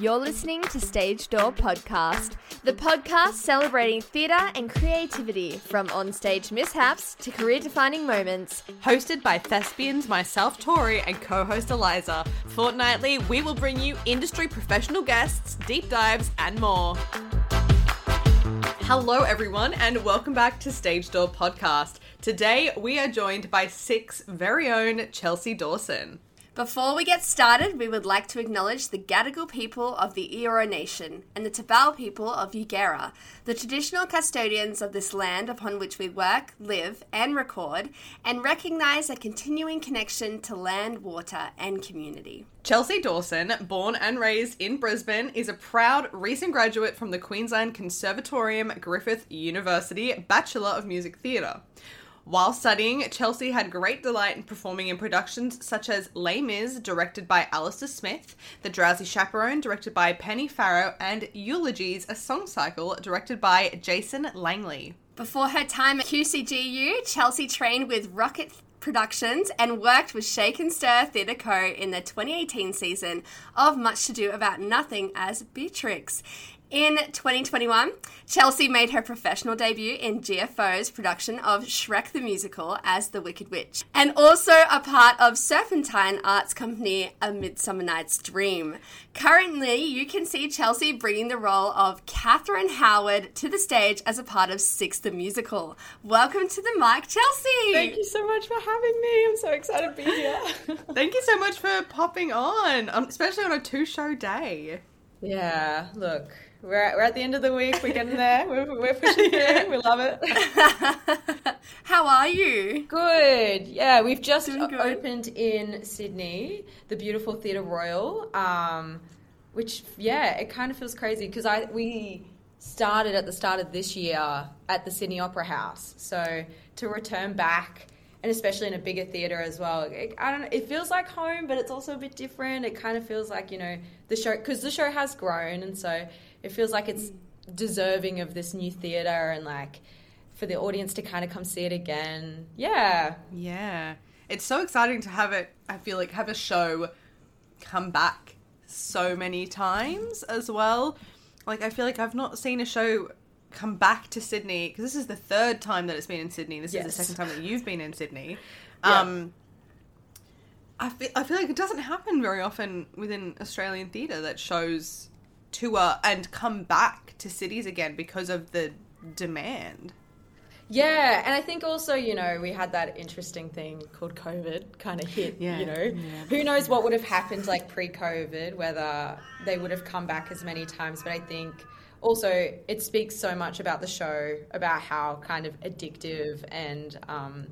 You're listening to Stage Door Podcast, the podcast celebrating theatre and creativity from onstage mishaps to career defining moments. Hosted by thespians myself, Tori, and co host Eliza. Fortnightly, we will bring you industry professional guests, deep dives, and more. Hello, everyone, and welcome back to Stage Door Podcast. Today, we are joined by six very own Chelsea Dawson. Before we get started, we would like to acknowledge the Gadigal people of the Eora Nation and the Turrbal people of Yuggera, the traditional custodians of this land upon which we work, live, and record, and recognise a continuing connection to land, water, and community. Chelsea Dawson, born and raised in Brisbane, is a proud recent graduate from the Queensland Conservatorium Griffith University Bachelor of Music Theatre. While studying, Chelsea had great delight in performing in productions such as Les Mis, directed by Alistair Smith, The Drowsy Chaperone, directed by Penny Farrow, and Elegies, a song cycle, directed by Jason Langley. Before her time at QCGU, Chelsea trained with Rocket Productions and worked with Shake and Stir Theatre Co. in the 2018 season of Much Ado About Nothing as Beatrix. In 2021, Chelsea made her professional debut in GFO's production of Shrek the Musical as the Wicked Witch, and also a part of Serpentine Arts Company A Midsummer Night's Dream. Currently, you can see Chelsea bringing the role of Catherine Howard to the stage as a part of Six the Musical. Welcome to the mic, Chelsea! Thank you so much for having me. I'm so excited to be here. Thank you so much for popping on, um, especially on a two show day. Yeah, look, we're at, we're at the end of the week. We're getting there. We're, we're pushing through. We love it. How are you? Good. Yeah, we've just opened in Sydney, the beautiful Theatre Royal. Um, which yeah, it kind of feels crazy because I we started at the start of this year at the Sydney Opera House. So to return back. And especially in a bigger theater as well. It, I don't know. It feels like home, but it's also a bit different. It kind of feels like you know the show because the show has grown, and so it feels like it's deserving of this new theater and like for the audience to kind of come see it again. Yeah. Yeah. It's so exciting to have it, I feel like, have a show come back so many times as well. Like, I feel like I've not seen a show come back to Sydney because this is the third time that it's been in Sydney. This Yes. is the second time that you've been in Sydney. Yeah. Um, I feel, I feel like it doesn't happen very often within Australian theatre that shows tour and come back to cities again because of the demand. Yeah, and I think also, you know, we had that interesting thing called COVID kind of hit, Yeah, you know. yeah. Who knows what would have happened like pre-COVID, whether they would have come back as many times, but I think also it speaks so much about the show, about how kind of addictive and um,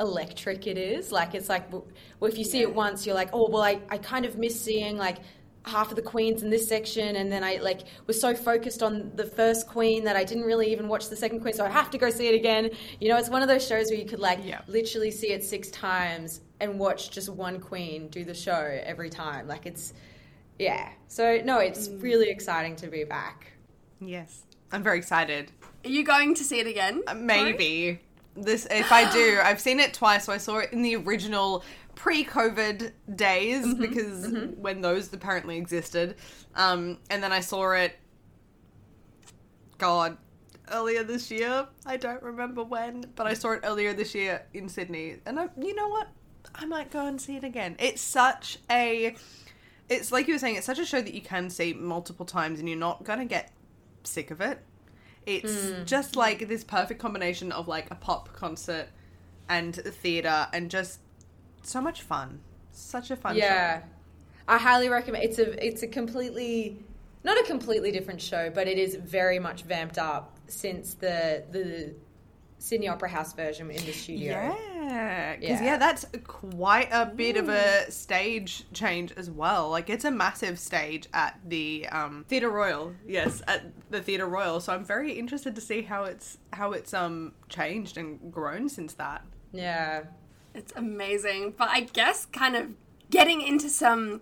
electric it is. Like it's like, well, if you see it once, you're like, oh, well, I, I kind of miss seeing like half of the queens in this section and then I like was so focused on the first queen that I didn't really even watch the second queen so I have to go see it again. You know, it's one of those shows where you could like Yeah. literally see it six times and watch just one queen do the show every time. Like it's yeah. So no, it's really exciting to be back. Yes. I'm very excited. Are you going to see it again? Uh, Maybe. This if I do, I've seen it twice. So I saw it in the original pre-COVID days mm-hmm, because mm-hmm. when those apparently existed, um, and then I saw it. God, earlier this year. I don't remember when, but I saw it earlier this year in Sydney. And I, you know what? I might go and see it again. It's such a. It's like you were saying, it's such a show that you can see multiple times and you're not going to get sick of it. It's hmm. just like this perfect combination of like a pop concert and theatre and just so much fun. Such a fun show. Yeah, show. I highly recommend. It's a it's a completely not a completely different show, but it is very much vamped up since the the Sydney Opera House version in the studio. Yeah, because Yeah. yeah. that's quite a bit of a stage change as well. Like it's a massive stage at the um, Theatre Royal. Yes, at the Theatre Royal. So I'm very interested to see how it's how it's um changed and grown since that. Yeah. It's amazing. But I guess kind of getting into some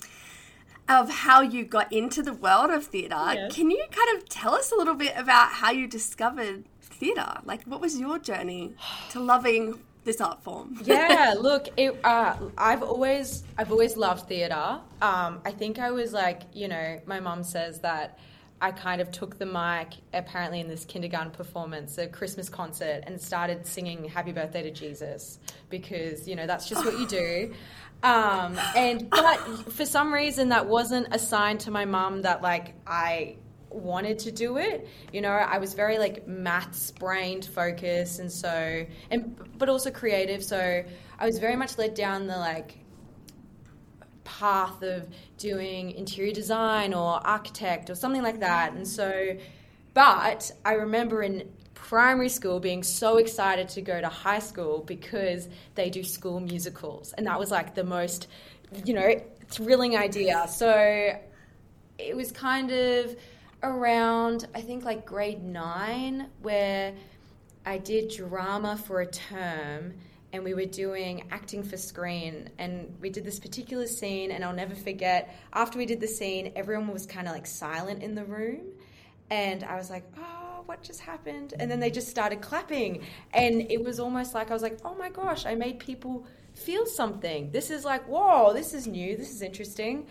of how you got into the world of theatre, can you kind of tell us a little bit about how you discovered theatre? Like, what was your journey to loving this art form? yeah look it, uh, i've always i've always loved theater um, i think i was like you know my mom says that i kind of took the mic apparently in this kindergarten performance a christmas concert and started singing happy birthday to jesus because you know that's just what you do um, and but for some reason that wasn't a sign to my mum that like i wanted to do it. You know, I was very like maths brained focused and so and but also creative. So I was very much led down the like path of doing interior design or architect or something like that. And so but I remember in primary school being so excited to go to high school because they do school musicals and that was like the most you know thrilling idea. So it was kind of around I think like grade nine where I did drama for a term and we were doing acting for screen and we did this particular scene and I'll never forget after we did the scene everyone was kind of like silent in the room and I was like oh what just happened and then they just started clapping and it was almost like I was like oh my gosh I made people feel something this is like whoa this is new this is interesting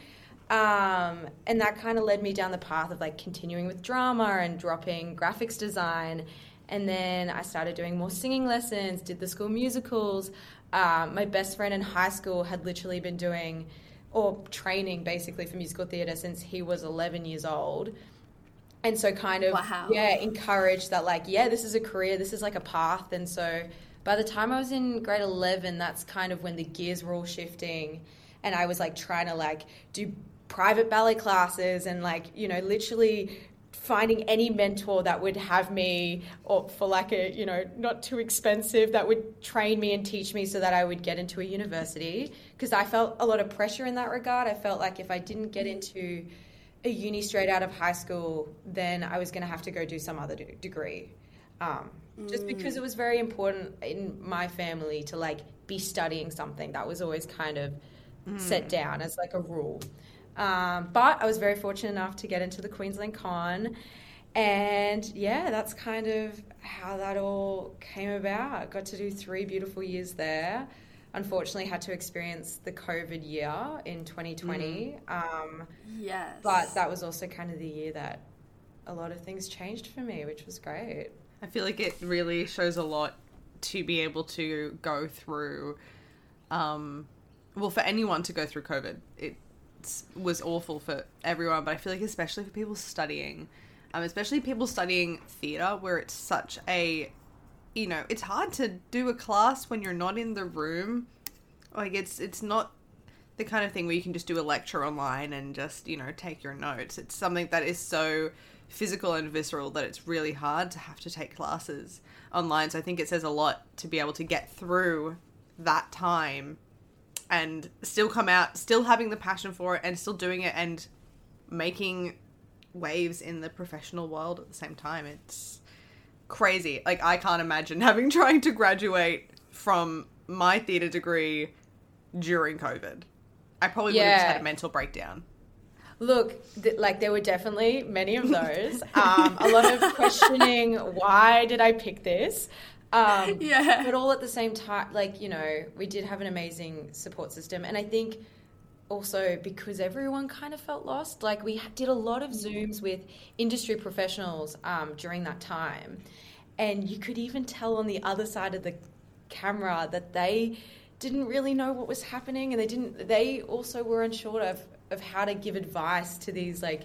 um, and that kind of led me down the path of like continuing with drama and dropping graphics design. And then I started doing more singing lessons, did the school musicals. Um, my best friend in high school had literally been doing or training basically for musical theatre since he was 11 years old. And so, kind of, Wow. yeah, encouraged that, like, yeah, this is a career, this is like a path. And so, by the time I was in grade 11, that's kind of when the gears were all shifting. And I was like trying to, like, do private ballet classes and, like, you know, literally finding any mentor that would have me or for like a you know not too expensive that would train me and teach me so that I would get into a university. Because I felt a lot of pressure in that regard. I felt like if I didn't get into a uni straight out of high school then I was going to have to go do some other de- degree. Um, just because it was very important in my family to like be studying something that was always kind of set down as like a rule um, but I was very fortunate enough to get into the Queensland Con. And yeah, that's kind of how that all came about. Got to do three beautiful years there. Unfortunately, had to experience the COVID year in 2020. Um, Yes. but that was also kind of the year that a lot of things changed for me, which was great. I feel like it really shows a lot to be able to go through. Um, well, for anyone to go through COVID, it was awful for everyone, but I feel like especially for people studying, um, especially people studying theatre, where it's such a, you know, it's hard to do a class when you're not in the room. Like it's it's not the kind of thing where you can just do a lecture online and just you know take your notes. It's something that is so physical and visceral that it's really hard to have to take classes online. So I think it says a lot to be able to get through that time and still come out, still having the passion for it, and still doing it and making waves in the professional world at the same time. It's crazy. Like I can't imagine having trying to graduate from my theater degree during COVID. I probably would have just had a mental breakdown. Look, th- like there were definitely many of those. Um, a lot of questioning why did I pick this? Um, Yeah. But all at the same time, like, you know, we did have an amazing support system. And I think also because everyone kind of felt lost. Like we did a lot of Zooms with industry professionals um, during that time, and you could even tell on the other side of the camera that they didn't really know what was happening, and they didn't. They also were unsure of of how to give advice to these like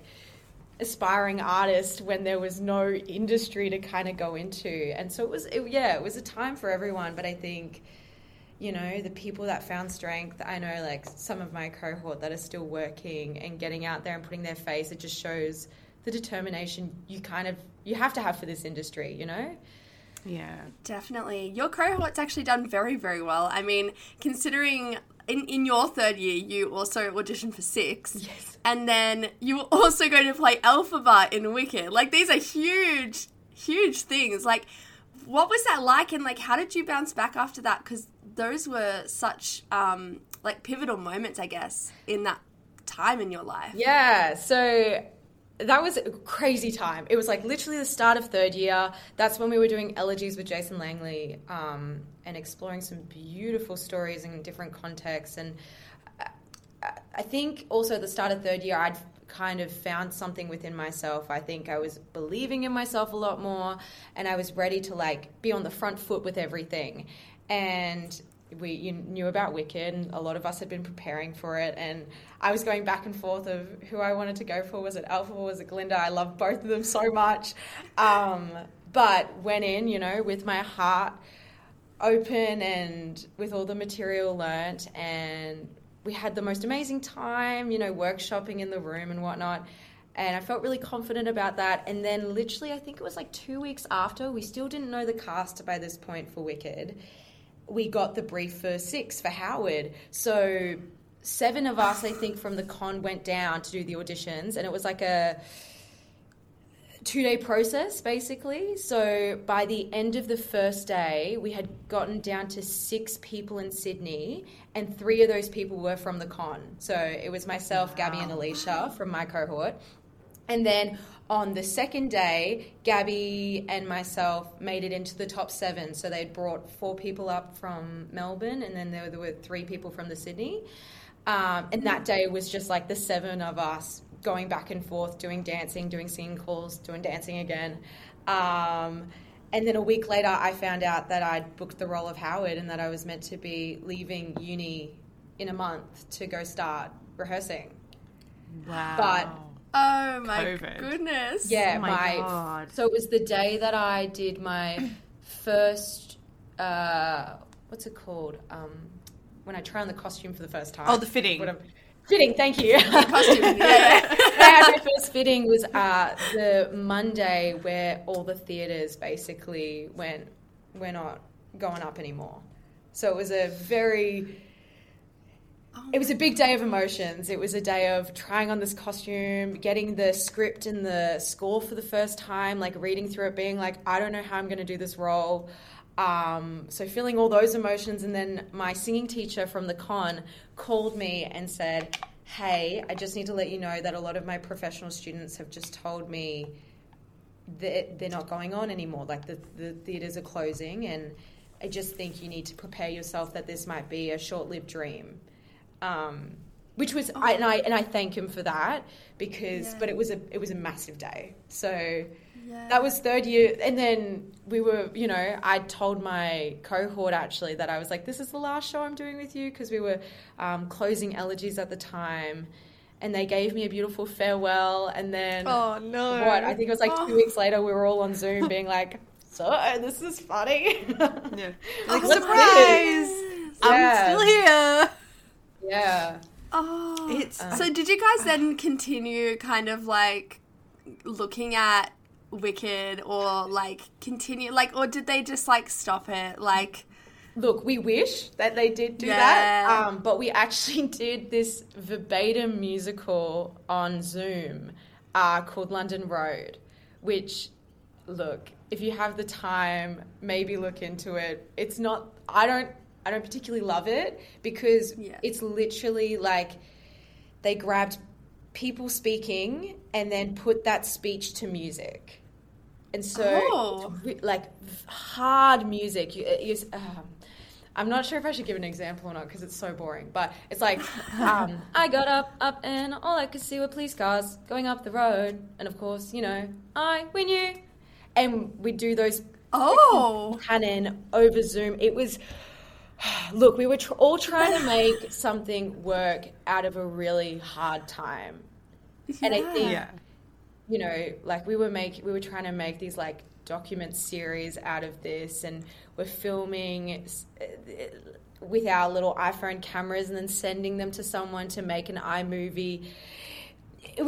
aspiring artist when there was no industry to kind of go into and so it was it, yeah it was a time for everyone but i think you know the people that found strength i know like some of my cohort that are still working and getting out there and putting their face it just shows the determination you kind of you have to have for this industry you know Yeah. Definitely. Your cohort's actually done very, very well. I mean, considering in, in your third year, you also auditioned for Six. Yes. And then you were also going to play Elphaba in Wicked. Like, these are huge, huge things. Like, what was that like? And, like, how did you bounce back after that? Because those were such, um, like, pivotal moments, I guess, in that time in your life. Yeah, so that was a crazy time. It was like literally the start of third year. That's when we were doing elegies with Jason Langley um, and exploring some beautiful stories in different contexts. And I- I think also at the start of third year, I'd kind of found something within myself. I think I was believing in myself a lot more and I was ready to like be on the front foot with everything. And we you knew about Wicked, and a lot of us had been preparing for it. And I was going back and forth of who I wanted to go for. Was it Alpha or was it Glinda? I love both of them so much. Um, but went in, you know, with my heart open and with all the material learnt and we had the most amazing time you know workshopping in the room and whatnot and i felt really confident about that and then literally i think it was like two weeks after we still didn't know the cast by this point for wicked. We got the brief for six for howard. So seven of us i think from the con went down to do the auditions and it was like a two day process basically. So by the end of the first day, we had gotten down to six people in Sydney, and three of those people were from the con. So it was myself, Gabby, and Alicia from my cohort. And then on the second day, Gabby and myself made it into the top seven. So they'd brought four people up from Melbourne, and then there were three people from the Sydney. Um, and that day was just like the seven of us going back and forth, doing dancing, doing singing calls, doing dancing again. Um, and then a week later, I found out that I'd booked the role of Howard and that I was meant to be leaving uni in a month to go start rehearsing. Wow. But Oh, my COVID. goodness. yeah, Oh my my, God. so it was the day that I did my first uh, what's it called? Um, when I try on the costume for the first time. Oh, the fitting. What am- fitting, thank you. Costume, yeah. My first fitting was uh, the Monday where all the theatres basically went, we're not going up anymore. So it was a very, it was a big day of emotions. It was a day of trying on this costume, getting the script and the score for the first time, like reading through it, being like, I don't know how I'm going to do this role. Um, so feeling all those emotions, and then my singing teacher from the con called me and said, "Hey, I just need to let you know that a lot of my professional students have just told me that they're not going on anymore. Like the the theaters are closing, and I just think you need to prepare yourself that this might be a short-lived dream." Um, which was I, and I and I thank him for that because but it was a it was a massive day. So that was third year and then we were you know i told my cohort actually that i was like this is the last show i'm doing with you because we were um, closing elegies at the time and they gave me a beautiful farewell and then Oh, no. what i think it was like two weeks later we were all on zoom being like so this is funny Yeah. Like, What's surprise! I'm Yeah. still here. yeah Oh, It's so did you guys then continue kind of like looking at Wicked or like continue like or did they just like stop it like Look, we wish that they did do Yeah. that, um, but we actually did this verbatim musical on Zoom uh, called London Road, which, look, if you have the time, maybe look into it. It's not. I don't. I don't particularly love it because Yeah. it's literally like they grabbed people speaking and then put that speech to music. And so, Oh. re- like hard music. You, you, um, I'm not sure if I should give an example or not because it's so boring. But it's like, um, I got up, up, and all I could see were police cars going up the road, and of course, you know, I we knew, and we do those Oh. canon over Zoom. It was. Look, we were tr- all trying to make something work out of a really hard time, and I think Yeah. You know, like we were make we were trying to make these like document series out of this, and we're filming uh, with our little iPhone cameras and then sending them to someone to make an iMovie.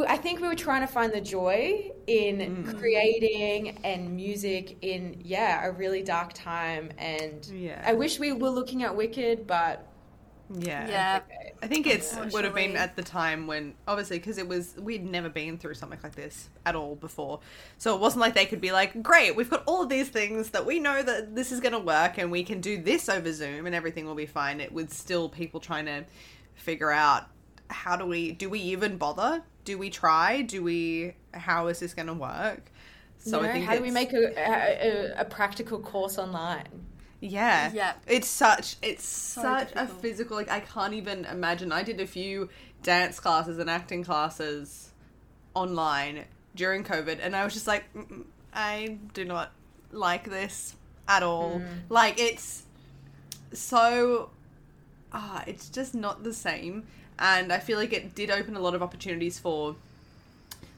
I think we were trying to find the joy in creating and music in yeah a really dark time, and Yeah. I wish we were looking at Wicked, but Yeah. Yeah. I think oh, it's would have been at the time when obviously because it was we'd never been through something like this at all before, so it wasn't like they could be like, great, we've got all of these things that we know that this is going to work and we can do this over Zoom and everything will be fine. It was still people trying to figure out how do we do we even bother? Do we try? Do we? How is this going to work? So you know, I think how do we make a, a, a practical course online? Yeah. Yeah. It's such it's such a physical like I can't even imagine. I did a few dance classes and acting classes online during COVID and I was just like I do not like this at all. Like it's so ah it's just not the same and I feel like it did open a lot of opportunities for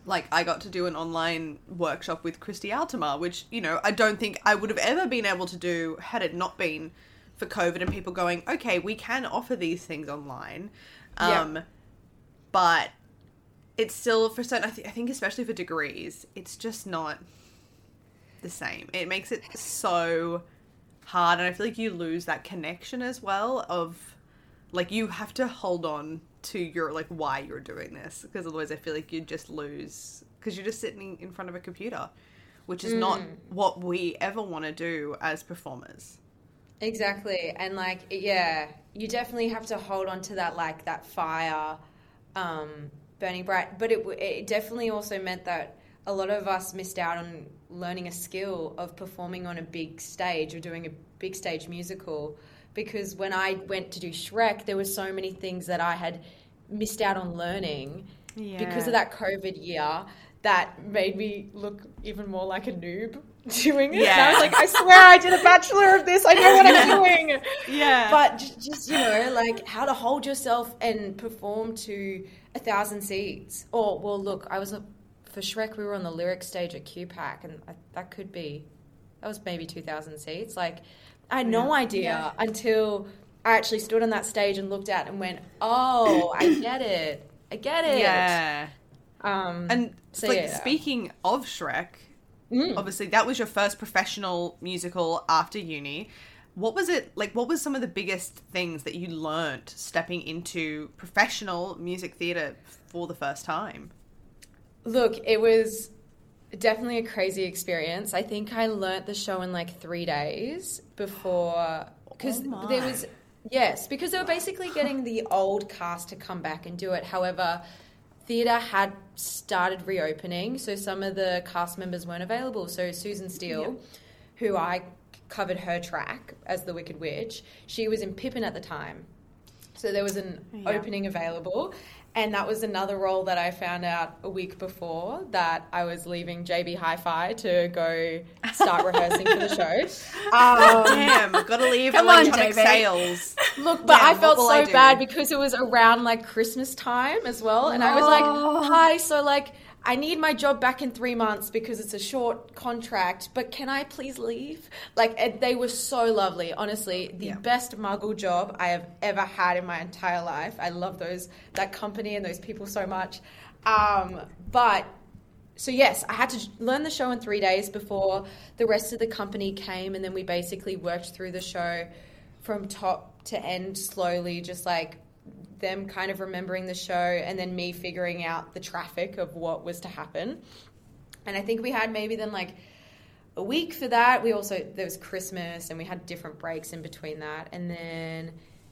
like I got to do an online workshop with Christy Altamar, which you know I don't think I would have ever been able to do had it not been for COVID and people going, okay, we can offer these things online, Yeah. um, but it's still for certain. I, th- I think especially for degrees, it's just not the same. It makes it so hard, and I feel like you lose that connection as well of like you have to hold on to your like why you're doing this because otherwise I feel like you just lose because you're just sitting in front of a computer, which is not what we ever want to do as performers. Exactly. And like, yeah, you definitely have to hold on to that, like, that fire um, burning bright. But it, it definitely also meant that a lot of us missed out on learning a skill of performing on a big stage or doing a big stage musical. Because when I went to do Shrek, there were so many things that I had missed out on learning because of that COVID year that made me look even more like a noob doing it. And I was like, I swear I did a bachelor of this. I know what I'm doing. Yeah. But just, you know, like how to hold yourself and perform to a thousand seats. Or, well, look, I was a, for Shrek, we were on the lyric stage at QPAC, and I, that could be, that was maybe 2,000 seats. Like, I had no idea until I actually stood on that stage and looked at it and went, oh, I get it. I get it. Yeah. Um, And So, like yeah. Mm. speaking of Shrek, obviously that was your first professional musical after uni. What was it like? What was some of the biggest things that you learnt stepping into professional music theatre for the first time? Look, it was definitely a crazy experience. I think I learnt the show in like three days before because Oh there was yes because they were basically getting the old cast to come back and do it. However, theatre had started reopening, so some of the cast members weren't available. So Susan Steele, who I covered her track as the Wicked Witch, she was in Pippin at the time. So there was an opening available. And that was another role that I found out a week before that I was leaving JB Hi Fi to go start rehearsing for the show. Um, Damn, gotta leave Come on, electronic JB. sales. look, but Yeah, I felt so I bad because it was around like Christmas time as well. And I was like, hi, so like, I need my job back in three months because it's a short contract, but can I please leave? Like, they were so lovely. Honestly, the Yeah. best muggle job I have ever had in my entire life. I love those that company and those people so much. Um, but so yes, I had to learn the show in three days before the rest of the company came, and then we basically worked through the show from top to end slowly, just like them kind of remembering the show, and then me figuring out the traffic of what was to happen. And I think we had maybe then like a week for that. We also there was Christmas, and we had different breaks in between that, and then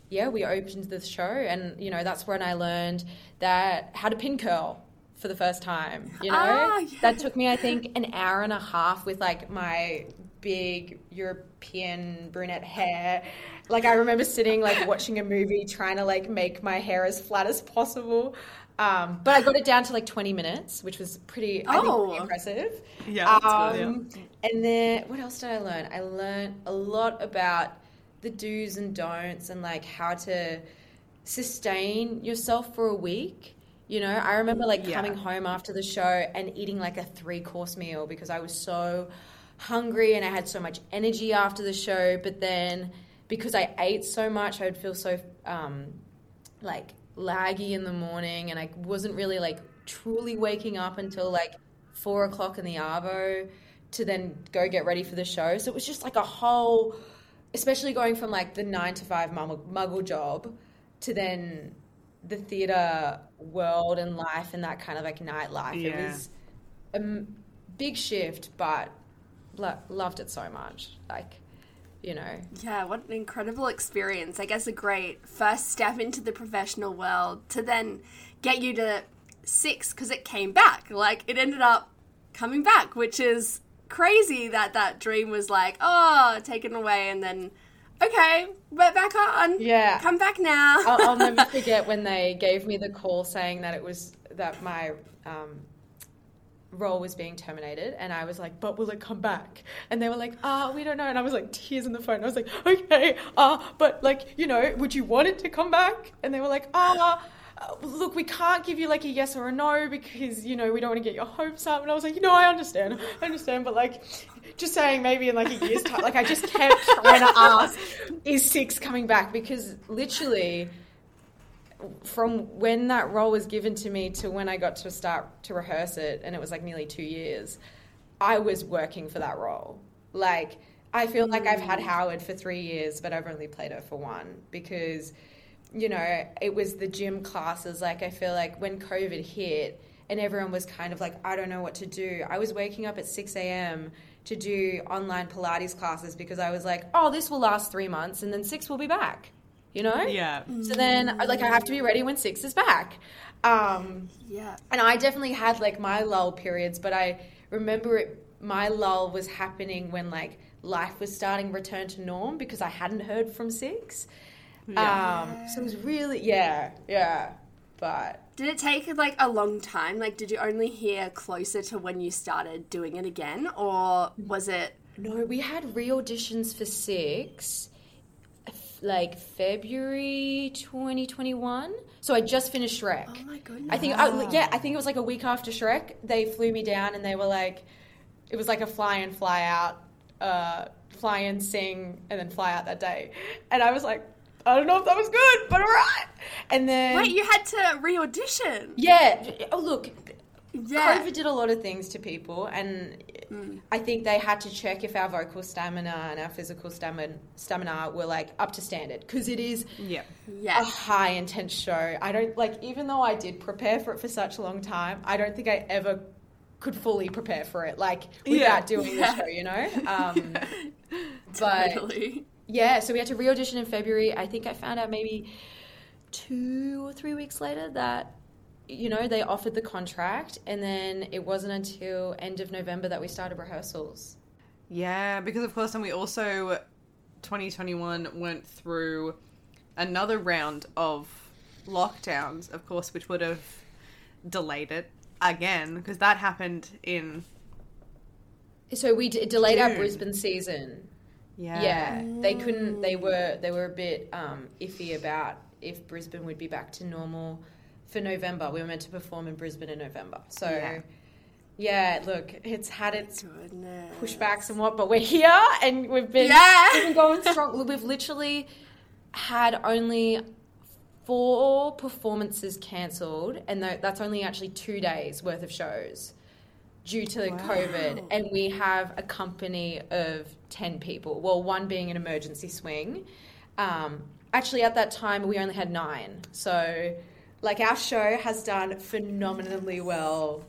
yeah, we opened the show, and you know that's when I learned that how to pin curl for the first time. You know, Ah, yeah. that took me I think an hour and a half with like my big European brunette hair. Like I remember sitting like watching a movie trying to like make my hair as flat as possible. Um, but I got it down to like 20 minutes, which was pretty, I think, Oh. pretty impressive. Yeah, good, Um, And then what else did I learn? I learned a lot about the do's and don'ts and like how to sustain yourself for a week. You know, I remember like Yeah. coming home after the show and eating like a three course meal because I was so hungry and I had so much energy after the show. But then because I ate so much, I would feel so um, like laggy in the morning and I wasn't really like truly waking up until like four o'clock in the Arvo to then go get ready for the show. So it was just like a whole, especially going from like the nine to five muggle, muggle job to then the theatre world and life and that kind of like nightlife. It was a big shift, but lo- loved it so much. Like, you know, Yeah, what an incredible experience. I guess a great first step into the professional world to then get you to six because it came back. Like, it ended up coming back, which is crazy that that dream was like, oh, taken away, and then, okay, we're back on. Yeah. Come back now. I'll, I'll never forget when they gave me the call saying that it was that my um, role was being terminated, and I was like, "But will it come back?" And they were like, "Ah, we don't know." And I was like, tears in the phone. I was like, "Okay, uh, but like, you know, would you want it to come back?" And they were like, "Ah." uh, Look, we can't give you like a yes or a no because you know we don't want to get your hopes up. And I was like, you know, I understand, I understand, but like, just saying maybe in like a year's time. Like, I just kept trying to ask, is six coming back? Because literally, from when that role was given to me to when I got to start to rehearse it, and it was like nearly two years, I was working for that role. Like, I feel like I've had mm. Howard for three years, but I've only played her for one because, you know, it was the gym classes. Like, I feel like when COVID hit and everyone was kind of like, I don't know what to do, I was waking up at 6 a.m. to do online Pilates classes because I was like, oh, this will last three months and then six will be back. You know? Yeah. So then, like, I have to be ready when six is back. Um, yeah. and I definitely had like my lull periods, but I remember it. My lull was happening when like life was starting to return to norm because I hadn't heard from six. Um, so it was really yeah, yeah. But Did it take like a long time? Like, did you only hear closer to when you started doing it again, or was it? no, we had re-auditions for six, f- like February 2021. So I just finished Shrek. Oh my goodness! I think, I, yeah, I think it was like a week after Shrek. They flew me down and they were like, it was like a fly in, fly out, uh, fly in, sing, and then fly out that day. And I was like, I don't know if that was good, but all right. And then, Wait, you had to re-audition. yeah, oh look, Yeah. COVID did a lot of things to people, and I think they had to check if our vocal stamina and our physical stamina stamina were like up to standard because it is Yeah. Yeah. a high intense show. I don't like even though I did prepare for it for such a long time, I don't think I ever could fully prepare for it like without Yeah. doing the show, you know? Um but Totally. yeah, so we had to re-audition in February. I think I found out maybe 2 or 3 weeks later that you know, they offered the contract and then it wasn't until end of November that we started rehearsals. Yeah, because of course, and we also 2021 went through another round of lockdowns, of course, which would have delayed it again because that happened in So we d- delayed our Brisbane season. yeah Yeah, they couldn't. They were they were a bit um, iffy about if Brisbane would be back to normal for November. We were meant to perform in Brisbane in November. So Yeah. yeah, look, it's had its Goodness. pushbacks and what, but we're here and we've been Yeah. we've been going strong. We've literally had only four performances cancelled, and that's only actually two days worth of shows due to COVID. And we have a company of ten people. Well, one being an emergency swing. Um, actually, at that time, we only had nine. So, like, our show has done phenomenally well.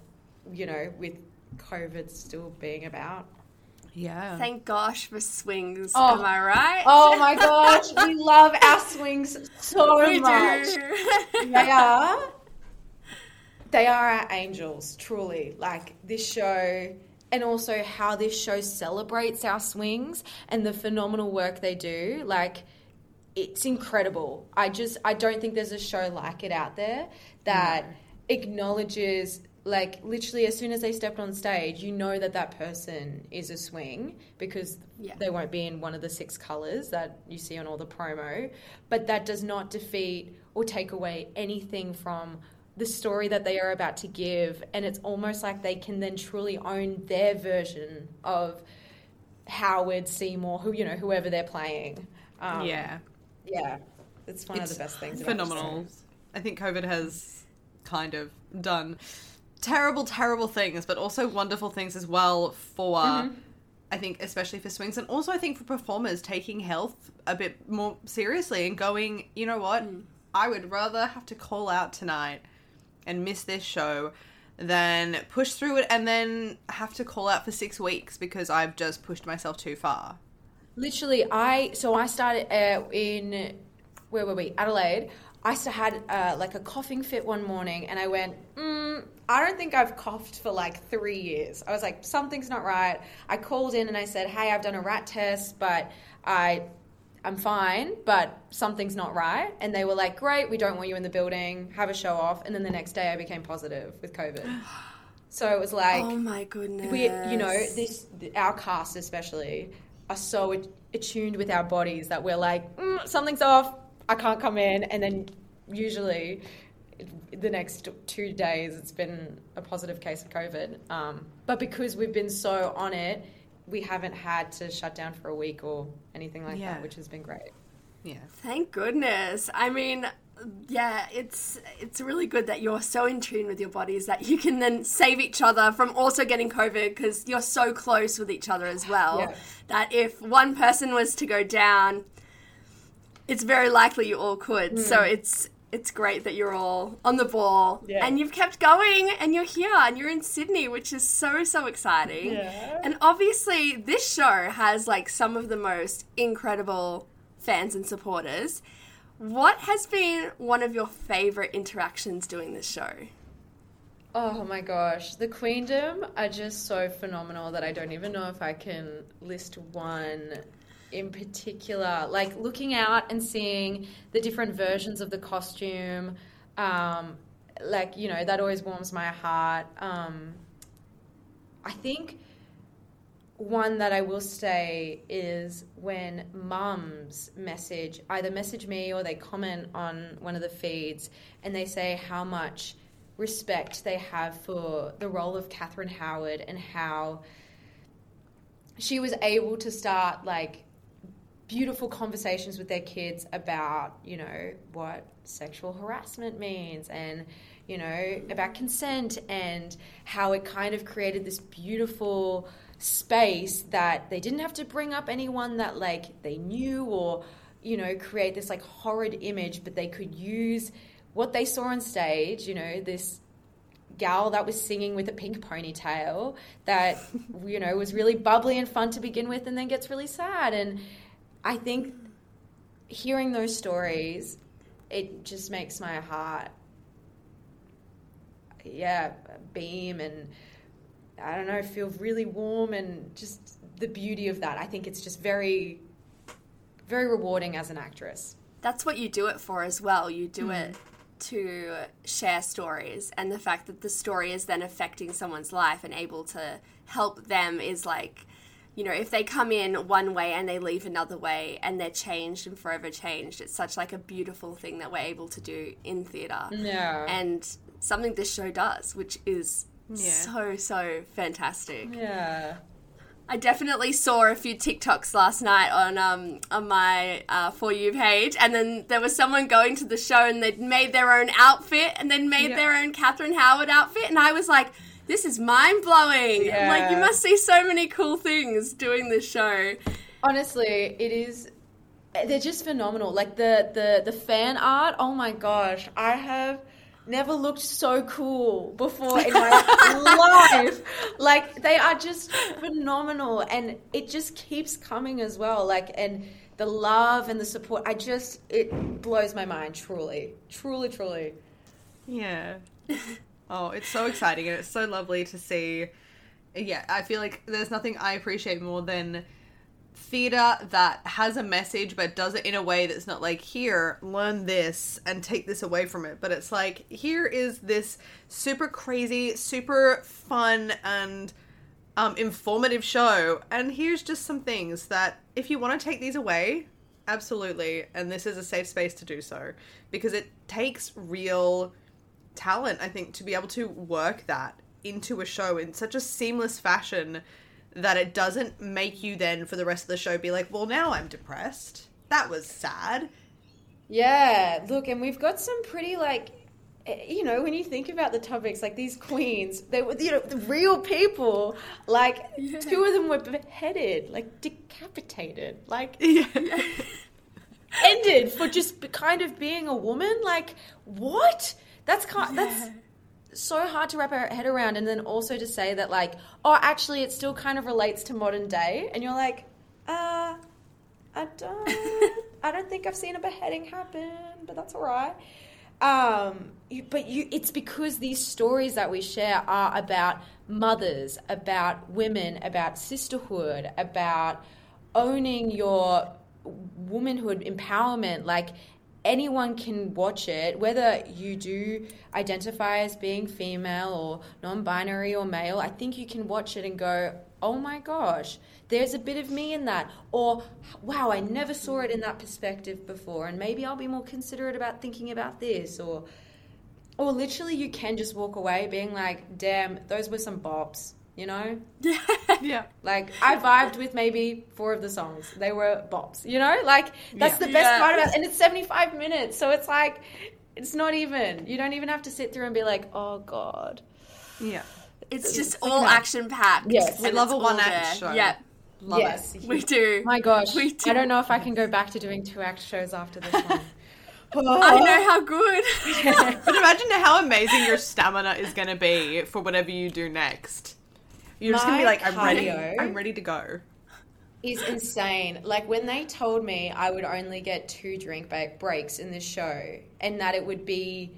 You know, with COVID still being about. yeah Thank gosh for swings. Oh. Am I right? Oh my gosh, we love our swings so we much. do. They are, they are our angels, truly. Like this show, and also how this show celebrates our swings and the phenomenal work they do. Like, it's incredible. I just I don't think there's a show like it out there that acknowledges like literally as soon as they stepped on stage, you know that that person is a swing because Yeah. they won't be in one of the six colors that you see on all the promo, but that does not defeat or take away anything from the story that they are about to give and it's almost like they can then truly own their version of Howard Seymour who you know whoever they're playing. Um, yeah. Yeah, it's one It's of the best things. Phenomenal. I think COVID has kind of done terrible, terrible things, but also wonderful things as well for, Mm-hmm. I think, especially for swings, and also I think for performers taking health a bit more seriously and going, you know what, Mm. I would rather have to call out tonight and miss this show than push through it and then have to call out for six weeks because I've just pushed myself too far. Literally, I so I started uh, in where were we? Adelaide. I had uh, like a coughing fit one morning, and I went. Mm, I don't think I've coughed for like three years. I was like, something's not right. I called in and I said, hey, I've done a rat test, but I. I'm fine, but something's not right. And they were like, Great, we don't want you in the building, have a show off. And then the next day I became positive with COVID. So it was like, Oh my goodness. we you know this our cast especially are so attuned with our bodies that we're like mm, something's off i can't come in and then usually the next two days it's been a positive case of covid um, but because we've been so on it we haven't had to shut down for a week or anything like Yeah. that which has been great Yeah. Thank goodness. I mean, yeah, it's it's really good that you're so in tune with your bodies that you can then save each other from also getting COVID because you're so close with each other as well. Yeah. That if one person was to go down, it's very likely you all could. So hmm. it's it's great that you're all on the ball Yeah. and you've kept going and you're here and you're in Sydney, which is so so exciting. And obviously, this show has like some of the most incredible fans and supporters. What has been one of your favorite interactions doing this show? Oh my gosh, the Queendom are just so phenomenal that I don't even know if I can list one in particular. Like looking out and seeing the different versions of the costume, um, like you know that always warms my heart. Um, I think one that I will say is when mums message, either message me or they comment on one of the feeds and they say how much respect they have for the role of Catherine Howard and how she was able to start like beautiful conversations with their kids about, you know, what sexual harassment means and, you know, about consent and how it kind of created this beautiful space that they didn't have to bring up anyone that like they knew or, you know, create this like horrid image, but they could use what they saw on stage, you know, this gal that was singing with a pink ponytail that you know was really bubbly and fun to begin with and then gets really sad. And i think hearing those stories it just makes my heart yeah beam and i don't know feel really warm and just the beauty of that i think it's just very very rewarding as an actress That's what you do it for as well. You do hmm. it to share stories, and the fact that the story is then affecting someone's life and able to help them is like, you know, if they come in one way and they leave another way and they're changed and forever changed, it's such like a beautiful thing that we're able to do in theatre. yeah And something this show does, which is Yeah. so, so fantastic. yeah I definitely saw a few TikToks last night on um on my uh, for you page, and then there was someone going to the show and they'd made their own outfit and then made their own Catherine Howard outfit, and I was like, this is mind blowing. Like you must see so many cool things doing this show. Honestly, it is. They're just phenomenal. Like the the the fan art. Oh my gosh, I have never looked so cool before in my life. Like they are just phenomenal, and it just keeps coming as well. Like and the love and the support. I just it blows my mind. Truly, truly, truly. Yeah. Oh, it's so exciting and it's so lovely to see, yeah, I feel like there's nothing I appreciate more than theater that has a message but does it in a way that's not like here learn this and take this away from it. But it's like here is this super crazy super fun and um, informative show and here's just some things that if you want to take these away absolutely and this is a safe space to do so. Because it takes real talent i think to be able to work that into a show in such a seamless fashion that it doesn't make you then for the rest of the show be like, well, now I'm depressed. That was sad. Yeah, look, and we've got some pretty like eh, you know, when you think about the topics, like these queens, they were, you know, the real people. Like two of them were beheaded, like decapitated, like ended for just kind of being a woman. Like what? That's kind. That's so hard to wrap our head around, and then also to say that, like, oh, actually, it still kind of relates to modern day, and you're like, uh, I don't, I don't think I've seen a beheading happen, but that's all right. Um, you, but you, it's because these stories that we share are about mothers, about women, about sisterhood, about owning your womanhood empowerment. Like anyone can watch it, whether you do identify as being female or non binary or male. I think you can watch it and go, oh my gosh, there's a bit of me in that. Or, wow, I never saw it in that perspective before, and maybe I'll be more considerate about thinking about this. Or, or literally, you can just walk away being like, damn, those were some bops. You know, Yeah. yeah. like I vibed with maybe four of the songs. They were bops. You know, like that's Yeah. the best Yeah. part about, and it's seventy five minutes, so it's like it's not even. You don't even have to sit through and be like, oh god. Yeah. It's just all action packed. Yes. We love a one act show. Yeah, Love yes, it. we do. My gosh, We do. I don't know if I can go back to doing two act shows after this one. I know how good. But imagine how amazing your stamina is going to be for whatever you do next. You're just to be like, I'm ready. I'm ready to go. is insane. Like when they told me I would only get two drink breaks in this show and that it would be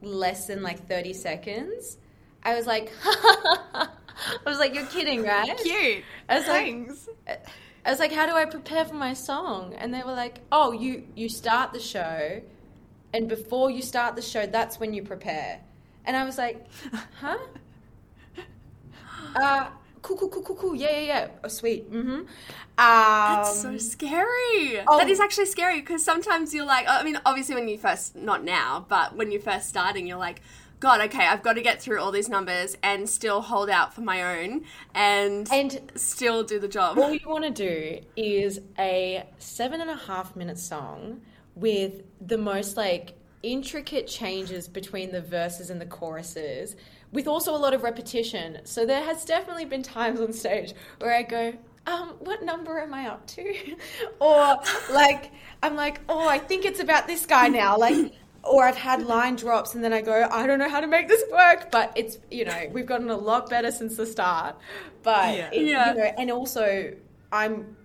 less than like 30 seconds, I was like, I was like, you're kidding, right? Cute. I was like, I was like, how do I prepare for my song? And they were like, oh, you you start the show, and before you start the show, that's when you prepare. And I was like, huh? Uh, cool, cool, cool, cool, cool. Yeah, yeah, yeah. Oh, sweet. Mm-hmm. Um, That's so scary. oh. That is actually scary because sometimes you're like, I mean, obviously when you first, not now, but when you're first starting, you're like, God, okay, I've got to get through all these numbers and still hold out for my own and, And- still do the job. all you want to do is a seven and a half minute song with the most like intricate changes between the verses and the choruses with also a lot of repetition so there has definitely been times on stage where i go um, what number am I up to? or like, I'm like, oh, I think it's about this guy now. Like, or I've had line drops and then I go, I don't know how to make this work. But it's, you know, we've gotten a lot better since the start. But, Yeah. it- Yeah. you know, and also I'm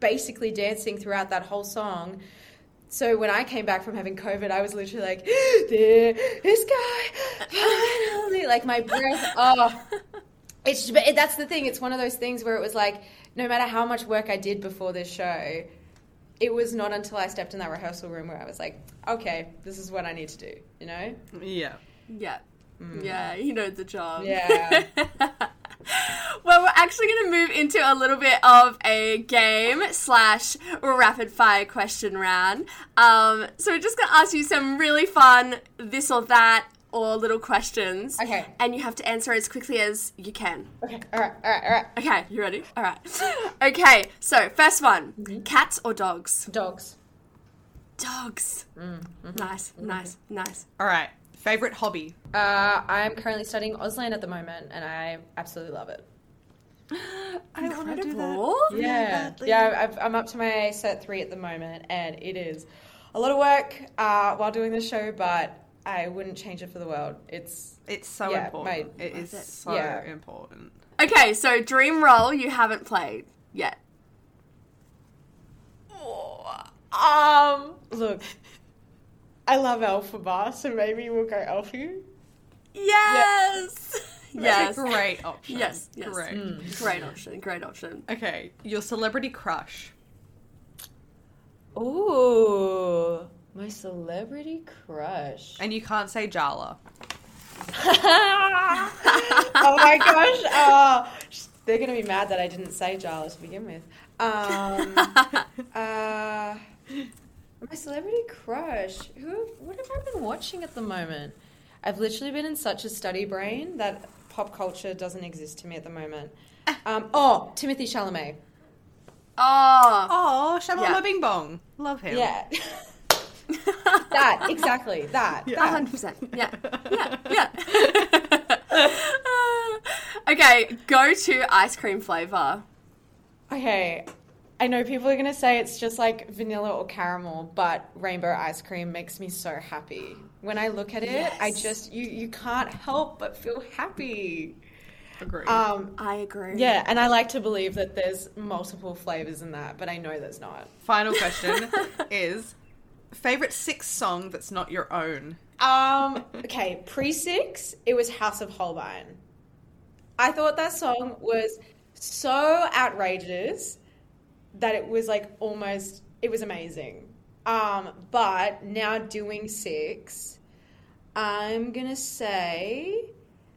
basically dancing throughout that whole song. So when I came back from having COVID, I was literally like, there, this guy, finally. Like my breath, oh. It's but it- that's the thing. It's one of those things where it was like, no matter how much work I did before this show, it was not until I stepped in that rehearsal room where I was like, okay, this is what I need to do. You know? Yeah. Yeah. Mm. Yeah, you know the job. Yeah. well, we're actually going to move into a little bit of a game slash rapid fire question round. Um, so we're just going to ask you some really fun this or that or little questions. Okay. And you have to answer as quickly as you can. Okay. All right. All right. All right. Okay, you ready? All right. Okay, so first one mm-hmm. cats or dogs? Dogs. Dogs. Mm, mm-hmm. Mm-hmm. Nice, nice, nice. All right. Favorite hobby? Uh, I'm currently studying Auslan at the moment, and I absolutely love it. I want to do that. Incredible. Yeah, badly. yeah. I've, I'm up to my set three at the moment, and it is a lot of work uh, while doing the show, but I wouldn't change it for the world. It's It's so Yeah, important. mate. it is so Yeah. important. Okay, so dream role you haven't played yet. um. Look, I love Elphaba, so maybe we'll go Elphie. Yes! Yes. Great option. Yes. Yes. Great. Great option. Great option. Okay, your celebrity crush. Ooh, my celebrity crush. And you can't say Jala. oh my gosh. Oh, they're going to be mad that I didn't say Jala to begin with. Um, uh, my celebrity crush. Who? What have I been watching at the moment? I've literally been in such a study brain that pop culture doesn't exist to me at the moment. Um, oh, Timothy Chalamet. Oh. Oh, Shamalama Yeah. Bing Bong. Love him. Yeah. that exactly that. A that. hundred percent. Yeah. Yeah. Yeah. okay, go to ice cream flavor. Okay, I know people are gonna say it's just like vanilla or caramel, but rainbow ice cream makes me so happy. When I look at it, I just you you can't help but feel happy. Agree. Um, I agree. yeah, and I like to believe that there's multiple flavors in that, but I know there's not. Final question is favorite six song that's not your own. Um, okay, pre six, it was Haus of Holbein. I thought that song was so outrageous that it was like almost it was amazing. Um, but now doing six, I'm gonna say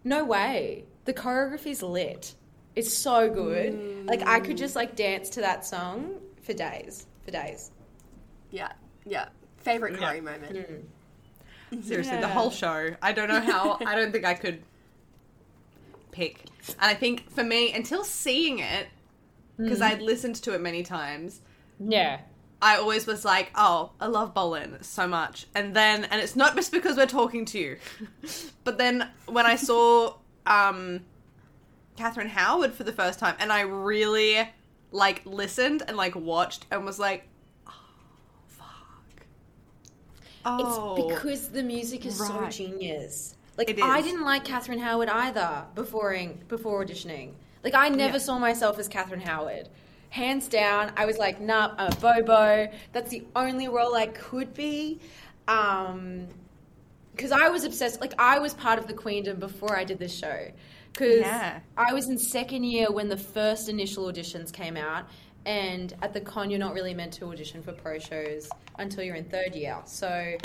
no way. The choreography's lit. It's so good. Like I could just like dance to that song for days. For days. Yeah. Yeah. Favorite Yeah. choreo moment. Seriously, the whole show. I don't know how. I don't think I could pick. And I think for me, until seeing it, because I'd listened to it many times, Yeah. I always was like, oh, I love Boleyn so much. And then, and it's not just because we're talking to you, but then when I saw um, Catherine Howard for the first time, and I really like listened and like watched and was like, oh, fuck. Oh, It's because the music is so genius. Like I didn't like Catherine Howard either before before auditioning. Like I never Yeah. saw myself as Catherine Howard. Hands down, I was like, nah, I'm a Bobo. That's the only role I could be. Um, because I was obsessed. Like I was part of the Queendom before I did this show. Because Yeah. I was in second year when the first initial auditions came out, and at the con you're not really meant to audition for pro shows until you're in third year. So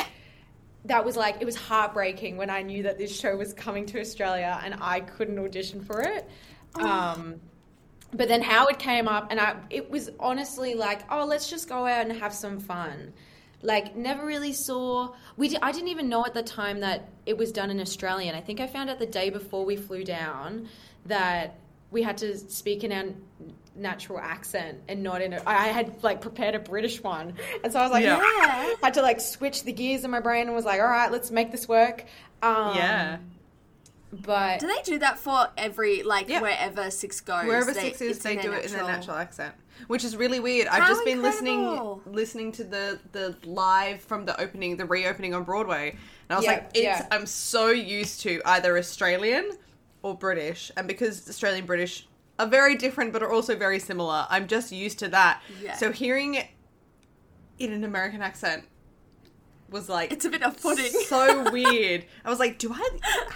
that was like it was heartbreaking when I knew that this show was coming to Australia and I couldn't audition for it. Um, but then Howard came up, and I it was honestly like, oh, let's just go out and have some fun. Like, never really saw. We I didn't even know at the time that it was done in Australia. And I think I found out the day before we flew down that we had to speak in our natural accent and not in a. I had like prepared a British one, and so I was like, Yeah. yeah. Had to like switch the gears in my brain and was like, all right, let's make this work. Um, yeah. But Do they do that for every like Yeah. wherever six goes? Wherever they, six is, they do it in their natural- natural accent, which is really weird. I've How just been listening listening to the the live from the opening, the reopening on Broadway, and I was Yeah, like, it's, yeah. I'm so used to either Australian or British, and because Australian British are very different but are also very similar, I'm just used to that. So hearing it in an American accent was like It's a bit off-putting. so weird. I was like, do I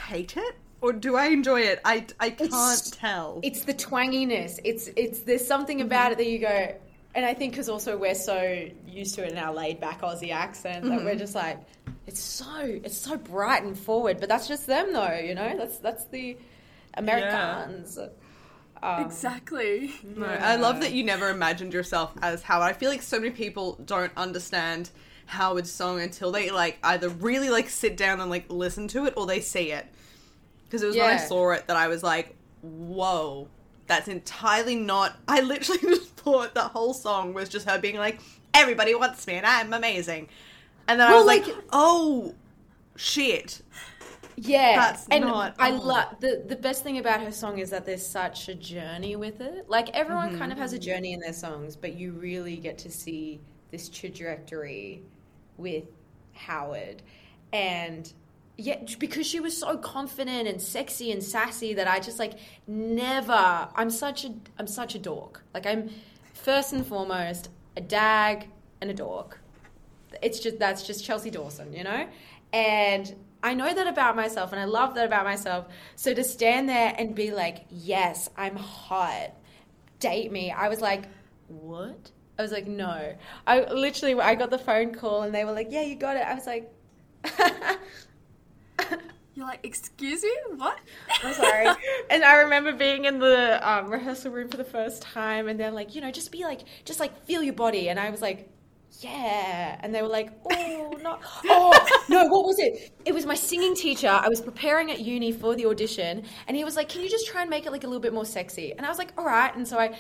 hate it or do I enjoy it? I I can't It's- tell. it's the twanginess. It's it's there's something about it that you go, and I think because also we're so used to it in our laid back Aussie accent that we're just like, it's so it's so bright and forward. But that's just them though, you know. That's that's the Americans. Um, Exactly. No, I love that you never imagined yourself as Howard. I feel like so many people don't understand Howard's song until they like either really like sit down and like listen to it or they see it. Because it was when I saw it that I was like, whoa, that's entirely not. I literally just thought the whole song was just her being like, everybody wants me and I'm amazing. And then I Well, was like, like- oh, shit. Yeah, That's and not- I oh. love the the best thing about her song is that there's such a journey with it. Like everyone Mm-hmm. kind of has a journey in their songs, but you really get to see this trajectory with Howard, and yeah, because she was so confident and sexy and sassy that I just like never. I'm such a I'm such a dork. Like I'm first and foremost a dag and a dork it's just that's just Chelsea Dawson, you know. And I know that about myself and I love that about myself. So to stand there and be like, yes, I'm hot, date me, I was like, what? I was like, no. I literally, I got the phone call and they were like, yeah, you got it. I was like, You're like, excuse me, what? I'm sorry. and I remember being in the um, rehearsal room for the first time, and they're like, you know, just be like, just like feel your body. And I was like, yeah. And they were like, oh, no. Oh, no, what was it? It was my singing teacher. I was preparing at uni for the audition, and he was like, can you just try and make it like a little bit more sexy? And I was like, all right. And so I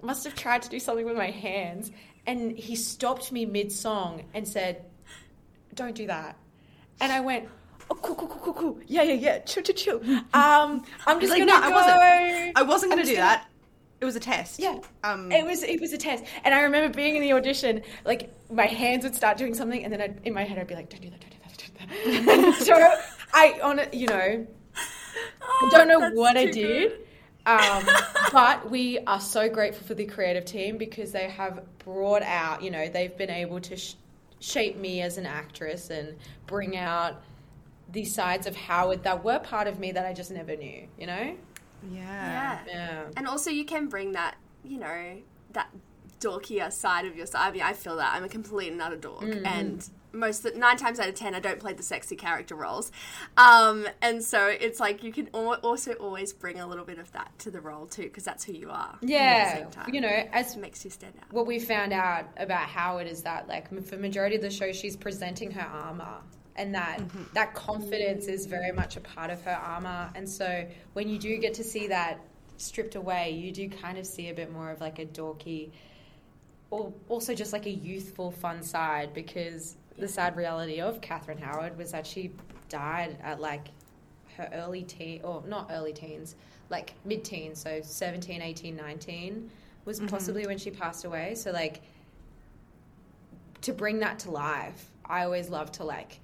must have tried to do something with my hands, and he stopped me mid song and said, don't do that. And I went, oh, cool, cool, cool, cool, cool. Yeah, yeah, yeah. Chill, chill, chill. Um, I'm just Like, gonna no, go. I wasn't. I wasn't going to do gonna- that. It was a test. Yeah. Um, it was it was a test, and I remember being in the audition. Like my hands would start doing something, and then I'd, in my head I'd be like, "Don't do that, don't do that, don't do that." So I on it, you know, I don't know what I did. Um, but we are so grateful for the creative team because they have brought out, you know, they've been able to sh- shape me as an actress and bring out these sides of Howard that were part of me that I just never knew, you know? yeah. Yeah. Yeah. And also, you can bring that, you know, that dorkier side of yourself. I mean, I feel that I'm a complete and utter dork, Mm-hmm. and most of the, nine times out of ten, I don't play the sexy character roles. Um, and so it's like you can al- also always bring a little bit of that to the role too, because that's who you are. at the Yeah, same time. you know, as it makes you stand out. what we found out about Howard is that like m- for majority of the show she's presenting her armor and that mm-hmm. that confidence is very much a part of her armor. And so when you do get to see that stripped away you do kind of see a bit more of like a dorky or also just like a youthful fun side because the sad reality of Catherine Howard was that she died at like her early teen or not early teens like mid teens so 17 18 19 was mm-hmm. possibly when she passed away. So like to bring that to life i always love to like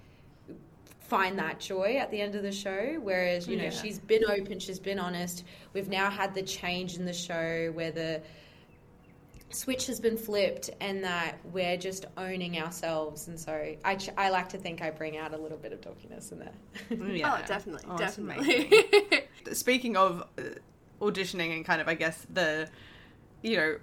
find that joy at the end of the show whereas you know Yeah. she's been open she's been honest we've now had the change in the show where the switch has been flipped and that we're just owning ourselves and so I, ch- I like to think i bring out a little bit of dorkiness in there Yeah. Oh, definitely, Oh, definitely. Speaking of uh, auditioning and kind of, I guess, the, you know,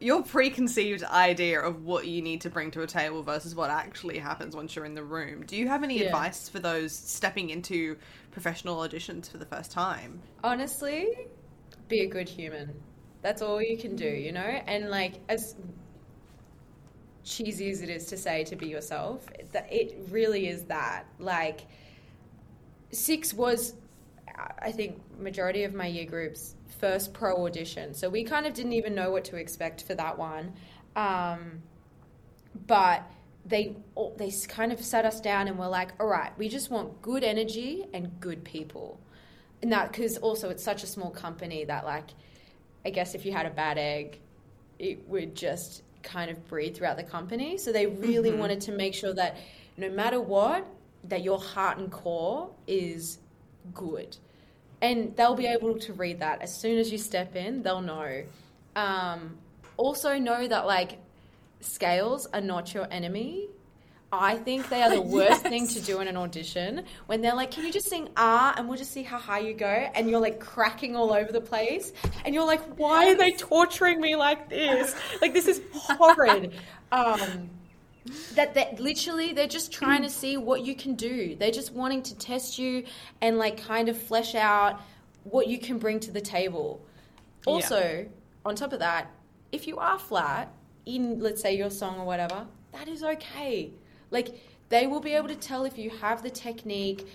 your preconceived idea of what you need to bring to a table versus what actually happens once you're in the room. Do you have any Yeah. advice for those stepping into professional auditions for the first time? honestly, be a good human. That's all you can do, you know? And like as cheesy as it is to say to be yourself, that it really is that. Like six was I think majority of my year group's first pro audition. So we kind of didn't even know what to expect for that one. Um, but they they kind of sat us down and were like, "All right, we just want good energy and good people." And that because also it's such a small company that like I guess if you had a bad egg, it would just kind of breed throughout the company. So they really wanted to make sure that no matter what, that your heart and core is good. And they'll be able to read that as soon as you step in, they'll know. Um, also, know that like scales are not your enemy. I think they are the worst thing to do in an audition when they're like, "Can you just sing ah and we'll just see how high you go?" And you're like cracking all over the place, and you're like, "Why are they torturing me like this? Like this is horrid." um, that that literally they're just trying to see what you can do. They're just wanting to test you and like kind of flesh out what you can bring to the table. Also, on top of that, if you are flat in let's say your song or whatever, that is okay. Like they will be able to tell if you have the technique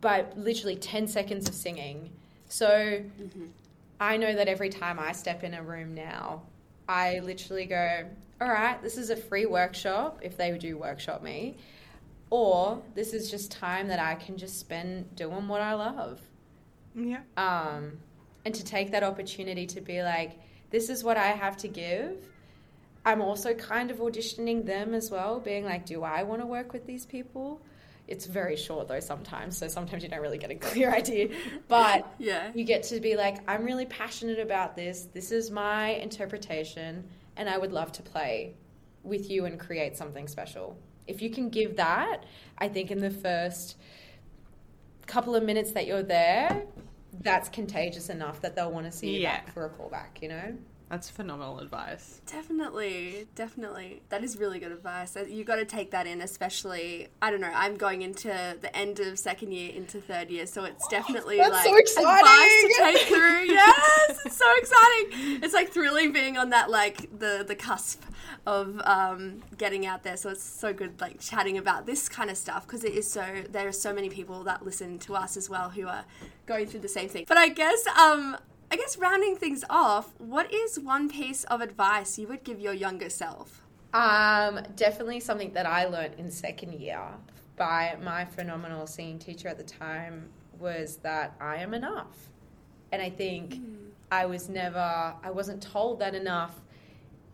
by literally 10 seconds of singing. So mm-hmm. I know that every time I step in a room now, I literally go, all right, this is a free workshop if they do workshop me, or this is just time that I can just spend doing what I love. Yeah. Um, and to take that opportunity to be like, this is what I have to give. I'm also kind of auditioning them as well, being like, do I want to work with these people? It's very short though sometimes, so sometimes you don't really get a clear idea. But Yeah. you get to be like, I'm really passionate about this. This is my interpretation, and I would love to play with you and create something special. if you can give that, I think in the first couple of minutes that you're there, that's contagious enough that they'll want to see you Yeah. back for a callback, you know? That's phenomenal advice. Definitely, definitely. That is really good advice. Uh, You got to take that in, especially. I don't know. I'm going into the end of second year, into third year, so it's definitely That's like so exciting! advice to take through. Yes, it's so exciting. It's like thrilling being on that like the the cusp of um, getting out there. So it's so good like chatting about this kind of stuff because it is so. There are so many people that listen to us as well who are going through the same thing. But I guess um, I guess rounding things off, what is one piece of advice you would give your younger self? Um, definitely something that I learned in second year by my phenomenal singing teacher at the time was that I am enough. And I think I was never, I wasn't told that enough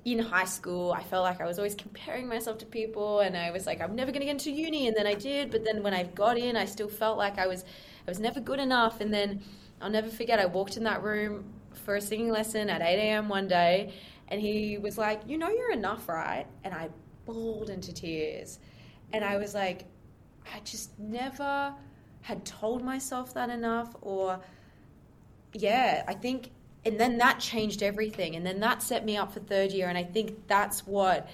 in high school. I felt like I was always comparing myself to people and I was like, I'm never going to get into uni. And then I did. But then when I got in, I still felt like I was, I was never good enough. And then I'll never forget, I walked in that room for a singing lesson at 8 a.m. one day and he was like, You know, you're enough, right? And I bawled into tears. And I was like, I just never had told myself that enough. Or, yeah, I think, and then that changed everything. And then that set me up for third year. And I think that's what,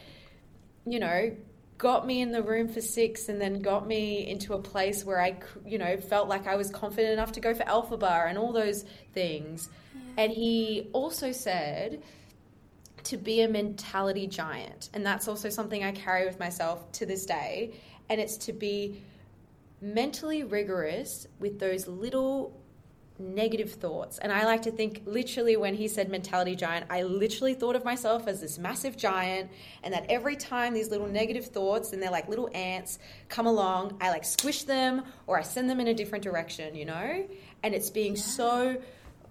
you know, got me in the room for six and then got me into a place where I, you know, felt like I was confident enough to go for Elphaba and all those things. And he also said, to be a mentality giant. And that's also something I carry with myself to this day. And it's to be mentally rigorous with those little negative thoughts. And I like to think literally when he said mentality giant, I literally thought of myself as this massive giant and that every time these little negative thoughts and they're like little ants come along, I like squish them or I send them in a different direction, you know? And it's being so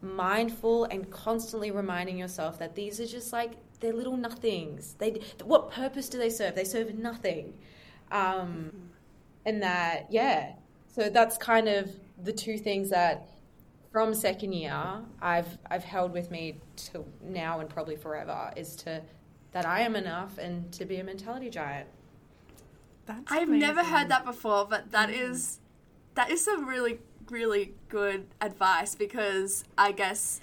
mindful and constantly reminding yourself that these are just like they're little nothings. They what purpose do they serve? They serve nothing. Um, and that yeah. So that's kind of the two things that from second year I've I've held with me to now and probably forever is to that I am enough and to be a mentality giant. That's I've never heard that before, but that mm-hmm. is that is some really really good advice because I guess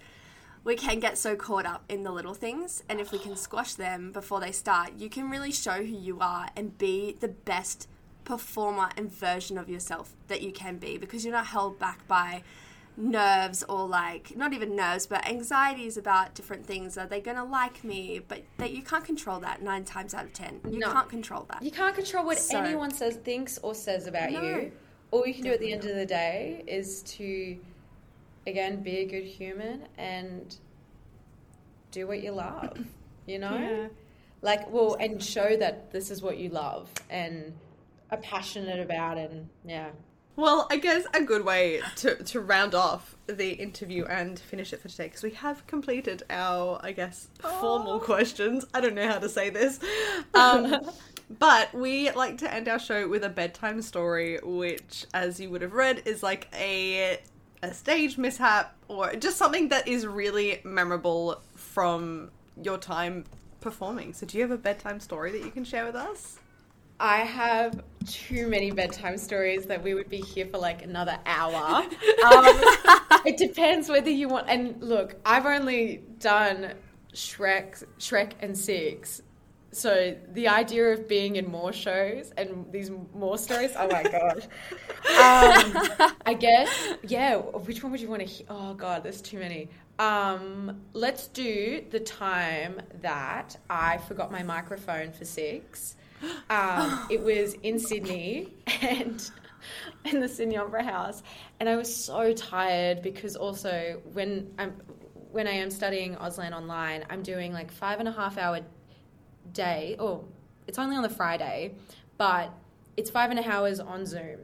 we can get so caught up in the little things and if we can squash them before they start, you can really show who you are and be the best performer and version of yourself that you can be because you're not held back by nerves or like not even nerves but anxieties about different things are they going to like me but that you can't control that 9 times out of 10 you No. can't control that You can't control what So- anyone says, thinks, or says about No. you. All you can do at the end of the day is to, again, be a good human and do what you love. You know, Yeah. like well, and show that this is what you love and are passionate about, and yeah. Well, I guess a good way to, to round off the interview and finish it for today, because we have completed our, I guess, formal questions. I don't know how to say this. Um, but we like to end our show with a bedtime story, which, as you would have read, is like a, a stage mishap or just something that is really memorable from your time performing. So, do you have a bedtime story that you can share with us? I have too many bedtime stories that we would be here for like another hour. Um, it depends whether you want. And look, I've only done Shrek, Shrek, and Six. So the idea of being in more shows and these more stories, oh my god. Um, I guess, yeah. Which one would you want to hear? Oh god, there's too many. Um, let's do the time that I forgot my microphone for six. Um, it was in Sydney and in the Sydney Opera House, and I was so tired because also when I'm when I am studying Auslan online, I'm doing like five and a half hour day. Oh, it's only on the Friday, but it's five and a half hours on Zoom.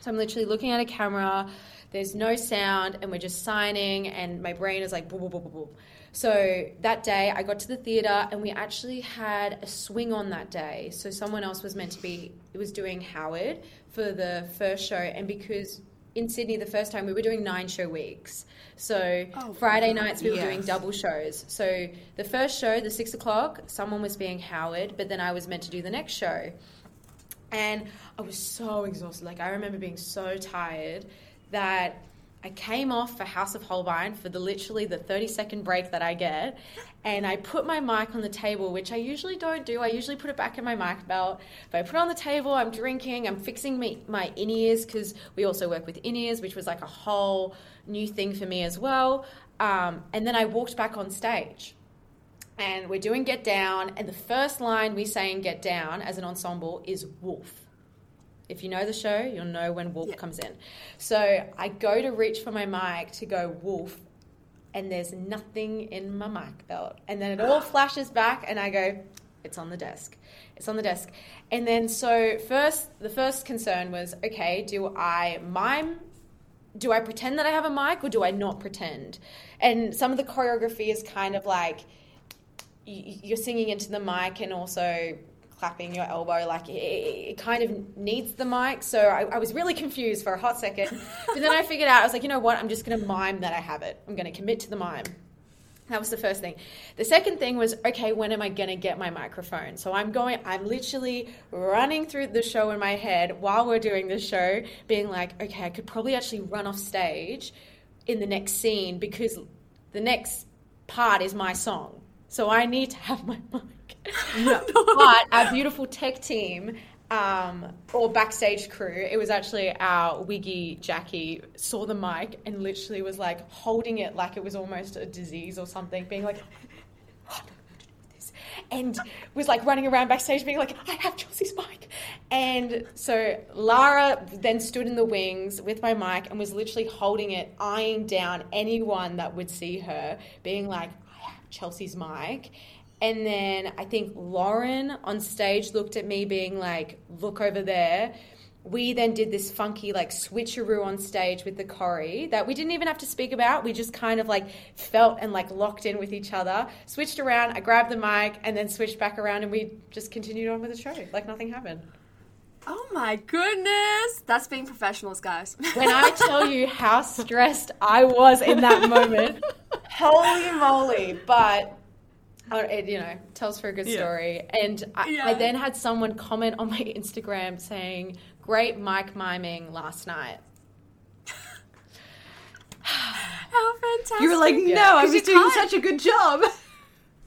So I'm literally looking at a camera. There's no sound, and we're just signing, and my brain is like boop boop boop boop boop. So that day, I got to the theater, and we actually had a swing on that day. So someone else was meant to be it was doing Howard for the first show, and because in Sydney the first time we were doing nine show weeks. So oh, Friday nights we were doing double shows. So the first show, the six o'clock, someone was being Howard, but then I was meant to do the next show. And I was so exhausted. Like, I remember being so tired that I came off for Haus of Holbein for the literally the 30 second break that I get, and I put my mic on the table, which I usually don't do. I usually put it back in my mic belt. But I put it on the table, I'm drinking, I'm fixing me, my in ears because we also work with in ears, which was like a whole new thing for me as well. Um, and then I walked back on stage. And we're doing Get Down, and the first line we say in Get Down as an ensemble is Wolf. If you know the show, you'll know when Wolf comes in. So I go to reach for my mic to go Wolf, and there's nothing in my mic belt. And then it all flashes back, and I go, it's on the desk. It's on the desk. And then so first, the first concern was, okay, do I mime? Do I pretend that I have a mic, or do I not pretend? And some of the choreography is kind of like you're singing into the mic and also clapping your elbow like it, it kind of needs the mic so I, I was really confused for a hot second but then i figured out i was like you know what i'm just going to mime that i have it i'm going to commit to the mime that was the first thing. The second thing was, okay, when am I going to get my microphone? So I'm going, I'm literally running through the show in my head while we're doing the show, being like, okay, I could probably actually run off stage in the next scene because the next part is my song. So I need to have my mic. but our beautiful tech team um, or backstage crew, it was actually our Wiggy Jackie saw the mic and literally was like holding it like it was almost a disease or something, being like, "What am do this?" and was like running around backstage being like, I have Chelsea's mic. And so Lara then stood in the wings with my mic and was literally holding it, eyeing down anyone that would see her, being like, Chelsea's mic. And then I think Lauren on stage looked at me being like, look over there. We then did this funky like switcheroo on stage with the choreo that we didn't even have to speak about. We just kind of like felt and like locked in with each other. Switched around, I grabbed the mic and then switched back around and we just continued on with the show like nothing happened. Oh my goodness. That's being professionals, guys. When I tell you how stressed I was in that moment, holy moly. But uh, it, you know, tells for a good Yeah. story. And I, I then had someone comment on my Instagram saying, "Great mic miming last night." How fantastic. You were like, no, Yeah. I was doing can't- such a good job.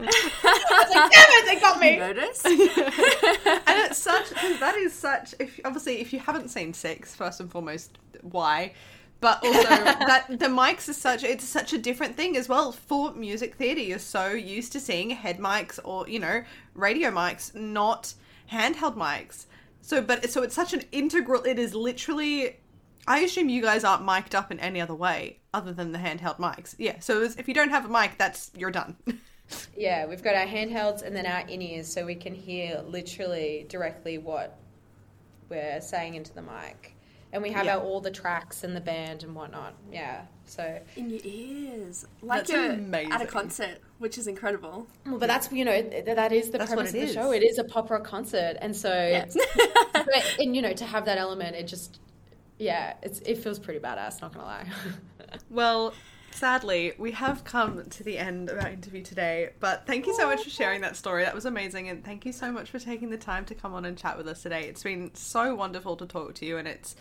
Damn it, they got me. Notice? and it's such that is such if obviously if you haven't seen six first and foremost why but also that the mics is such it's such a different thing as well for music theater you're so used to seeing head mics or you know radio mics not handheld mics so but so it's such an integral it is literally I assume you guys aren't mic'd up in any other way other than the handheld mics. Yeah, so it's- if you don't have a mic, that's you're done. Yeah, we've got our handhelds and then our in ears so we can hear literally directly what we're saying into the mic. And we have Yeah. our, all the tracks and the band and whatnot. Yeah, so In your ears. Like That's you're at a concert, which is incredible. Well, but that's you know th- that is the That's premise of the is. show. It is a pop rock concert, and so Yes. but, and you know to have that element, it just yeah, it's it feels pretty badass. Not gonna lie. Well, sadly, we have come to the end of our interview today, but thank you so much for sharing that story. That was amazing, and thank you so much for taking the time to come on and chat with us today. It's been so wonderful to talk to you, and it's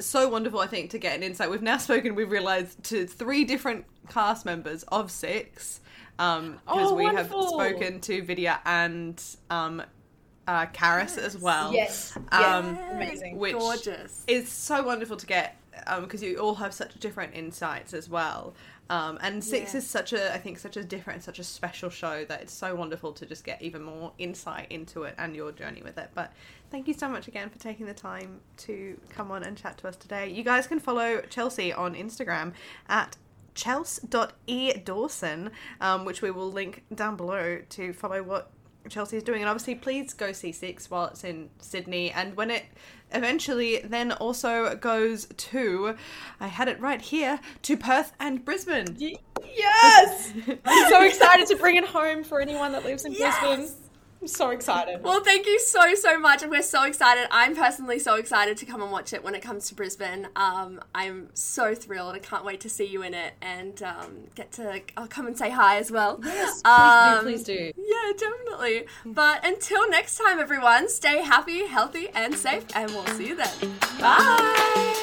so wonderful, I think, to get an insight. We've now spoken, we've realized, to three different cast members of six. Um, because Oh, we wonderful. have spoken to Vidya and um, uh, Karis as well. yes, Um, amazing. which Gorgeous. is so wonderful to get because you all have such different insights as well. Um, and Six Yeah. is such a, I think, such a different, such a special show that it's so wonderful to just get even more insight into it and your journey with it. But thank you so much again for taking the time to come on and chat to us today. You guys can follow Chelsea on Instagram at chels.edawson, um, which we will link down below to follow what Chelsea is doing. And obviously, please go see Six while it's in Sydney. And when it eventually then also goes to, I had it right here, to Perth and Brisbane. Yes, I'm so excited to bring it home for anyone that lives in Brisbane. I'm so excited. Well, thank you so, so much. And we're so excited. I'm personally so excited to come and watch it when it comes to Brisbane. Um, I'm so thrilled. I can't wait to see you in it and um, get to I'll come and say hi as well. Yes, Um, please do, please do. Yeah, definitely. But until next time, everyone, stay happy, healthy, and safe. And we'll see you then. Bye.